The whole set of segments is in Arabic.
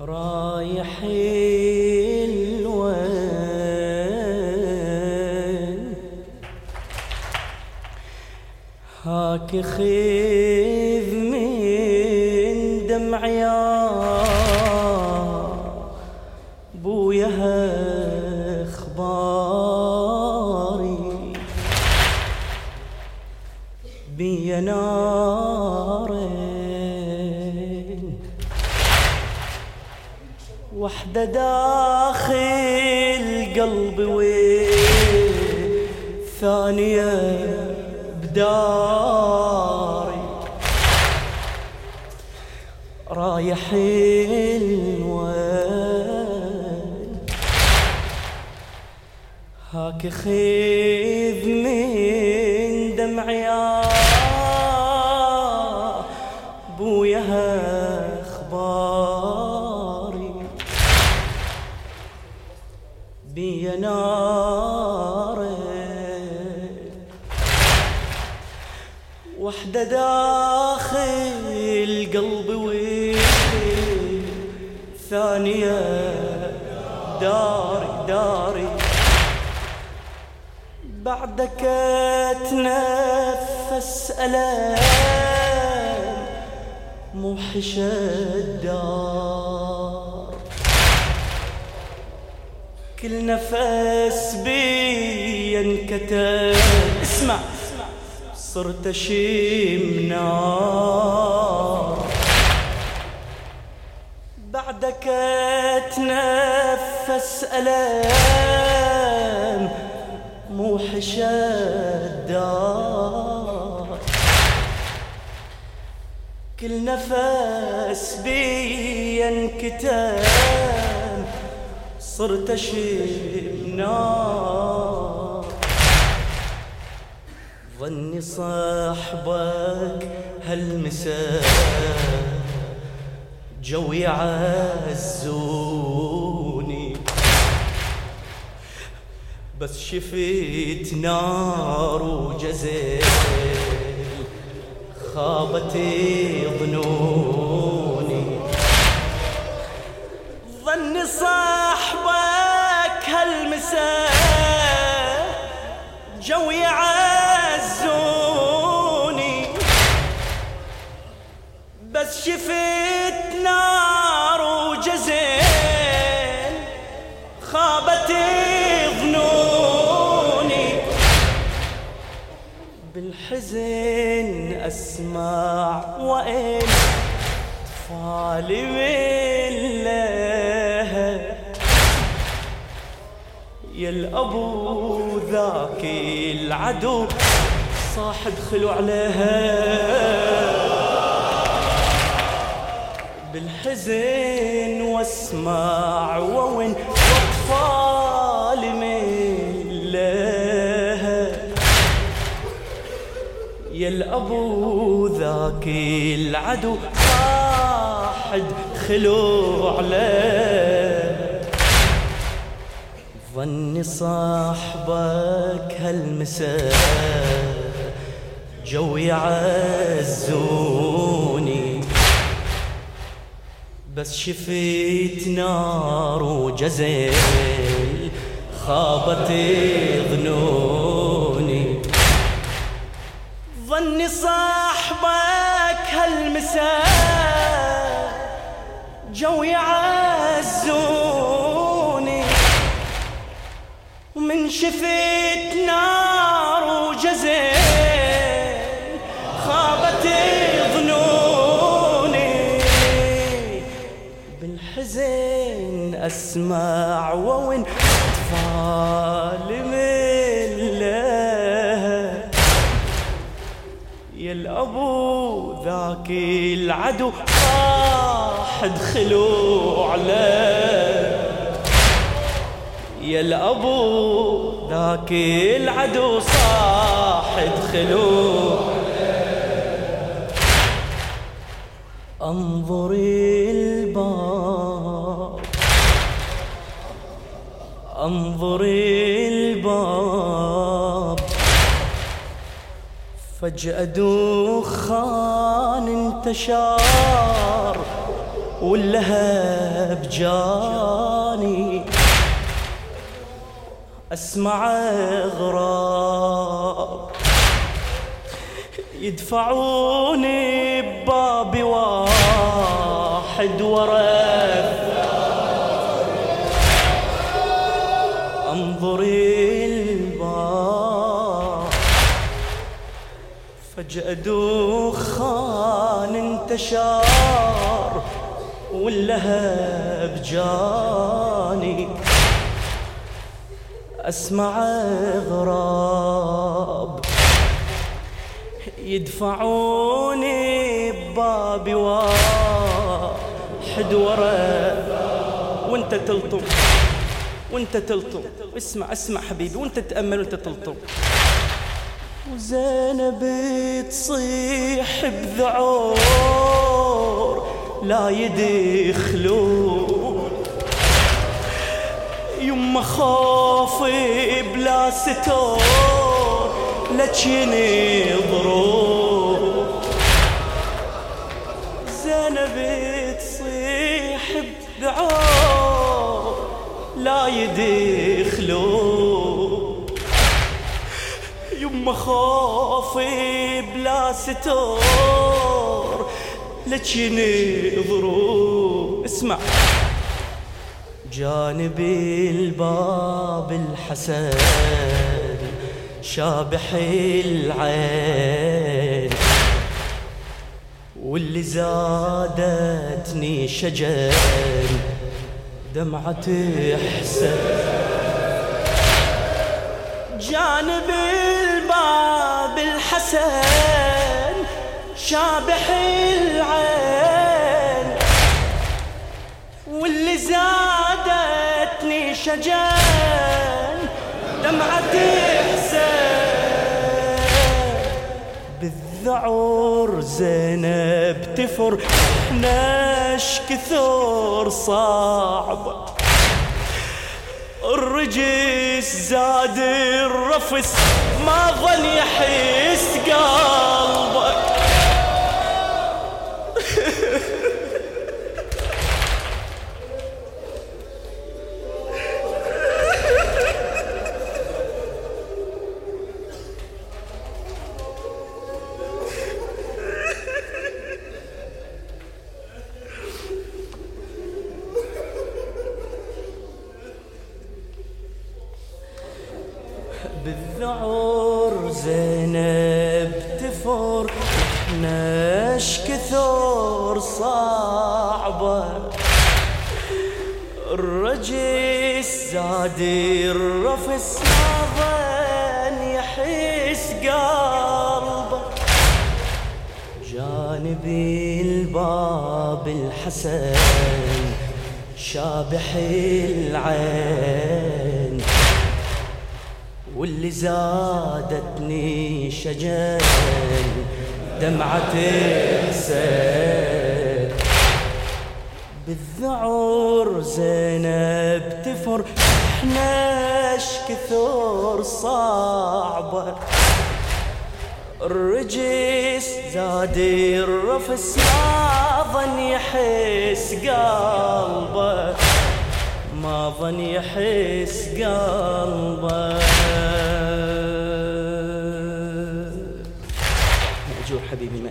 رايحين وين هاك خذ وحدة داخل قلبي والثانية بداري. رايحين وين هاك خذ وحدة داخل قلبي والثانية داري داري. بعدك اتنفس ألم موحش الدار كل نفس بي انكتب اسمع. صرت اشم نار. بعدك اتنفس ألم موحش الدار كل نفس بي انكتم صرت اشم نار. ظني صاحبك هالمساء. جو يعزوني بس شفت نار وجزل خابت ظنوني. ظني صاحبك هالمساء. جو يعزوني شفت نار وجزل خابت ظنوني بالحزن أسمع وين اطفالي من لها يا الأبو ذاك العدو صاح ادخلوا عليها بالحزن واسمع وين واطفال من لها يا الأبو ذاك العدو صاح ادخلوا عليه ظني صاحبك هالمساء. جو يعزوني بس شفت نار وجزل خابت ظنوني. ظني صاحبك هالمساء جو يعزوني. ومن شفت اسمع وين اطفال من لها يا الأبو ذاك العدو راح ادخلوا عليه. يا الأبو ذاك العدو صاح ادخلوا انظري الباب انظري الباب. فجأة دخان انتشار واللهب جاني. أسمع غراب يدفعوني ببابي واحد ورا انظر الباب فجأة دخان انتشار واللهب جاني أسمع غراب يدفعوني ببابي واحد ورا وانت تلطم. وانت تلطم اسمع اسمع حبيبي وانت تأمل وانت تلطم وزينب تصيح بذعور لا يدخلون. يما خوفي بلا ستور لك ينظروا زينب تصيح بذعور لا يدخلوا يما خوفي بلا ستور لك ينظروا اسمع. جانب الباب الحسن شابح العين. واللي زادتني شجر دمعة حسن جانب الباب الحسن شابح العين. واللي زادتني شجر دمعة حسن بالذعور زينب تفر احناش كثر صعب. الرجس زاد الرفس ما ظل يحس قلبك احناش كثر صعبة. الرجس زاد الرفس ما ظن يحس قلبه. جانبي الباب الحسن شابح العين. واللي زادتني شجن دمعة حسين بالذعور زينب تفر احناش كثر صعبة الرجس زاد الرفس ما ظن يحس قلبه. ما ظن يحس قلبه.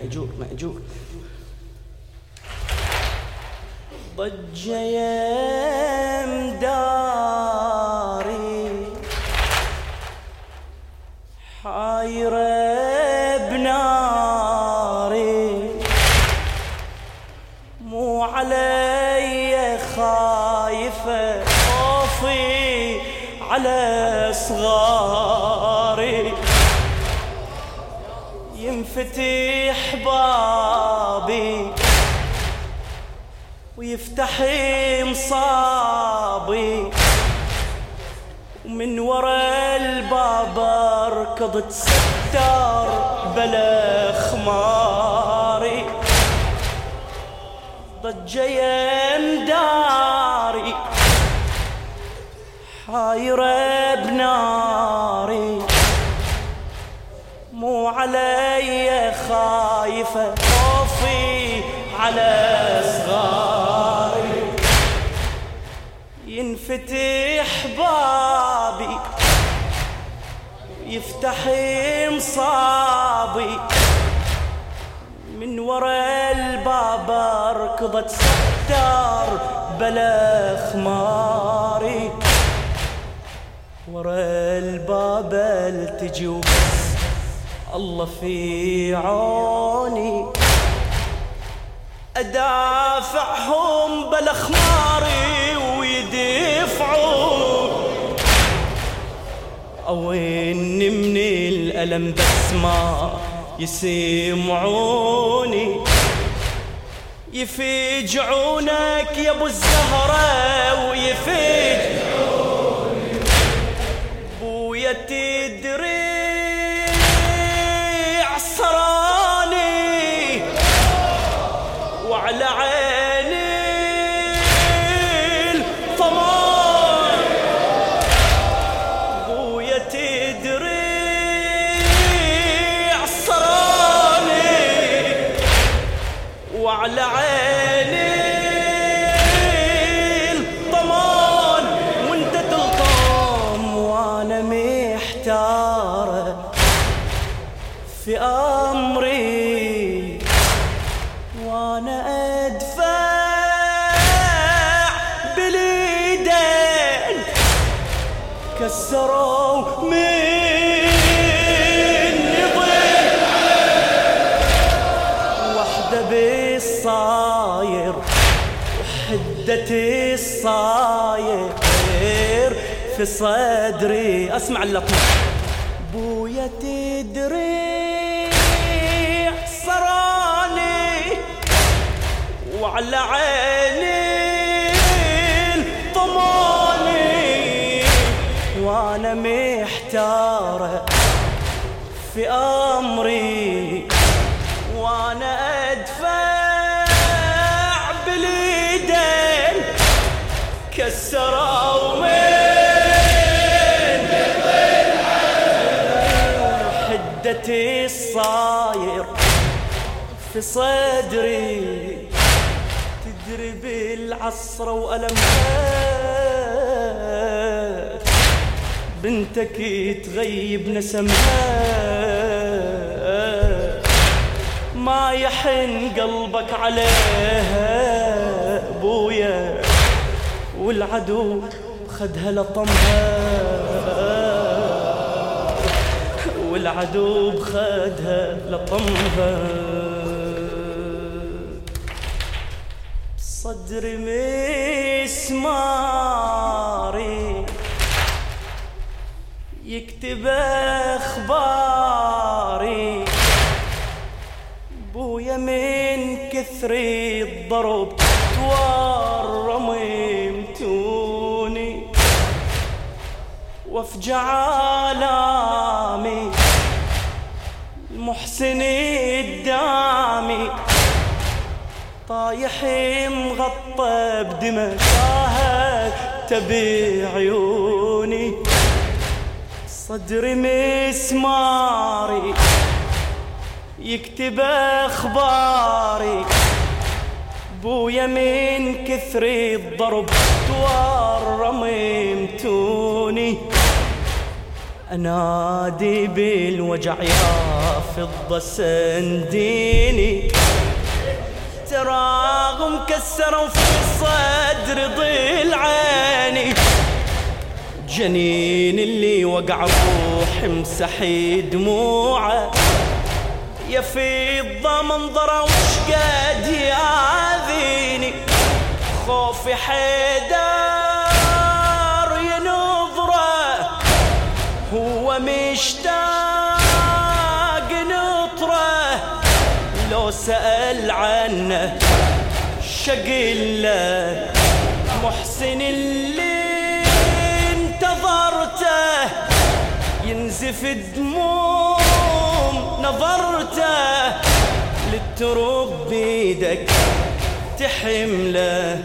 مأجور مأجور ضج يم داري. حايرة بناري. مو علي خايفة خوفي على صغاري. ينفتح ويفتح مصابي ومن ورا الباب اركض ستار بلا خماري. ضجة يم داري حايرة بناري. مو علي خايفة خوفي على ينفتح بابي يفتح مصابي من ورا الباب ركضت ستار بلا خماري. ورا الباب التجي وبس الله في عوني. أدافعهم بلا خماري. ويدفعوا أو إني من الألم بس ما يسمعوني. يفجعونك يا أبو الزهرة. محتاره في امري في صدري أسمع اللطمة بويا تدري صراني وعلى عيني طماني وأنا محتاره في امري في صدري. تدري بالعصر وألمها بنتك تغيب نسمها. ما يحن قلبك عليها أبويا. والعدو خدها لطمها. والعدو بخدها لطمها. صدري مسماري. يكتب أخباري. بويا من كثر الضرب تورم يمتوني وافجع آلامي محسن الدامي. طايح مغطى بدمه شاهدت بعيوني صدري مسماري يكتب أخباري. بويا من كثر الضرب تورم يمتوني أنادي بالوجع يا فضة سنديني. تراهم كسروا في الصدر ضل عيني. جنين اللي وقع روح مسحي دموعه. يا فضة منظره وش قد ياذيني؟ خوفي حيدر ينظره هو مشتاق لو سأل عنه. شقله محسن اللي انتظرته. ينزف دموم نظرته. للترب بيدك تحمله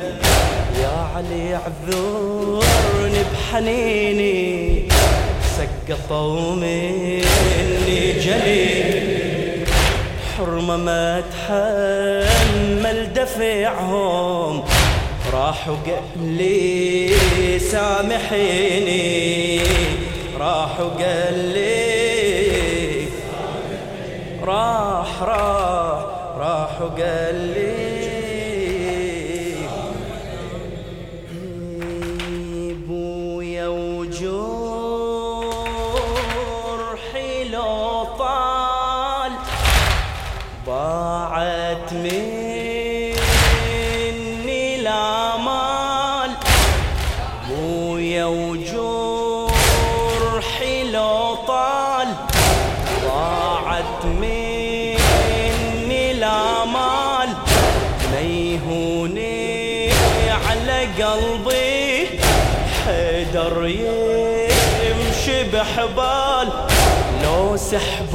يا علي اعذرني بحنيني. سقطوا مني جليل حرمة ما تحمل دفعهم راح وقال لي سامحيني. راح وقال لي راح راح راح وقال لي بويا وجرحي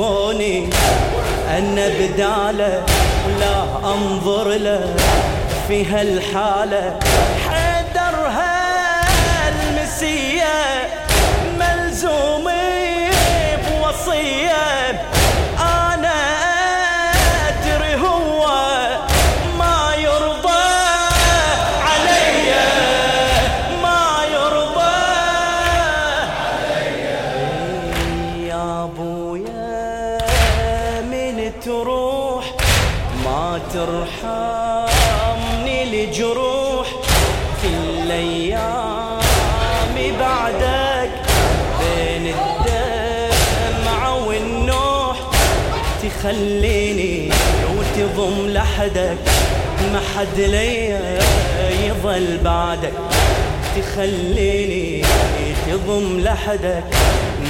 سحبوني أنا بداله ولا أنظر له في هالحالة. حيدر هالمسية ترحمني لجروح في الأيام بعدك بين الدمع والنوح تخليني وتضم لحدك. ما حد ليا يظل بعدك. تخليني تضم لحدك.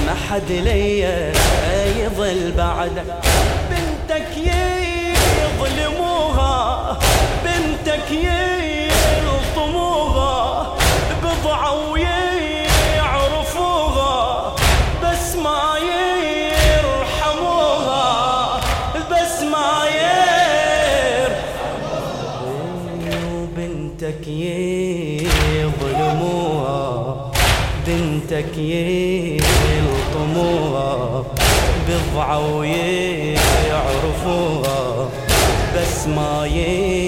ما حد ليا يظل بعدك. بنتك يظلمون يلطموها بضعة ويعرفوها بس ما يرحموها بس ما يرحموها. بنتك يظلموها بنتك يلطموها بضعة ويعرفوها بس ما يرحموها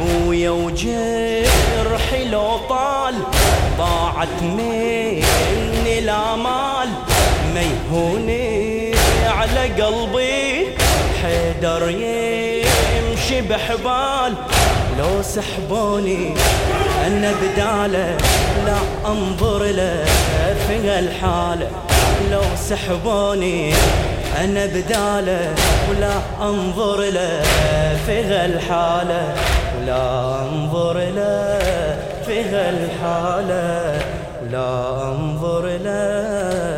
بويا وجرحي لو طال ضاعت مني الامال ما يهوني على قلبي حيدر يمشي بحبال. لو سحبوني أنا بداله لا أنظر له في هالحالة. لو سحبوني أنا بدالة ولا أنظر له في هالحالة. ولا أنظر له في هالحالة. ولا أنظر له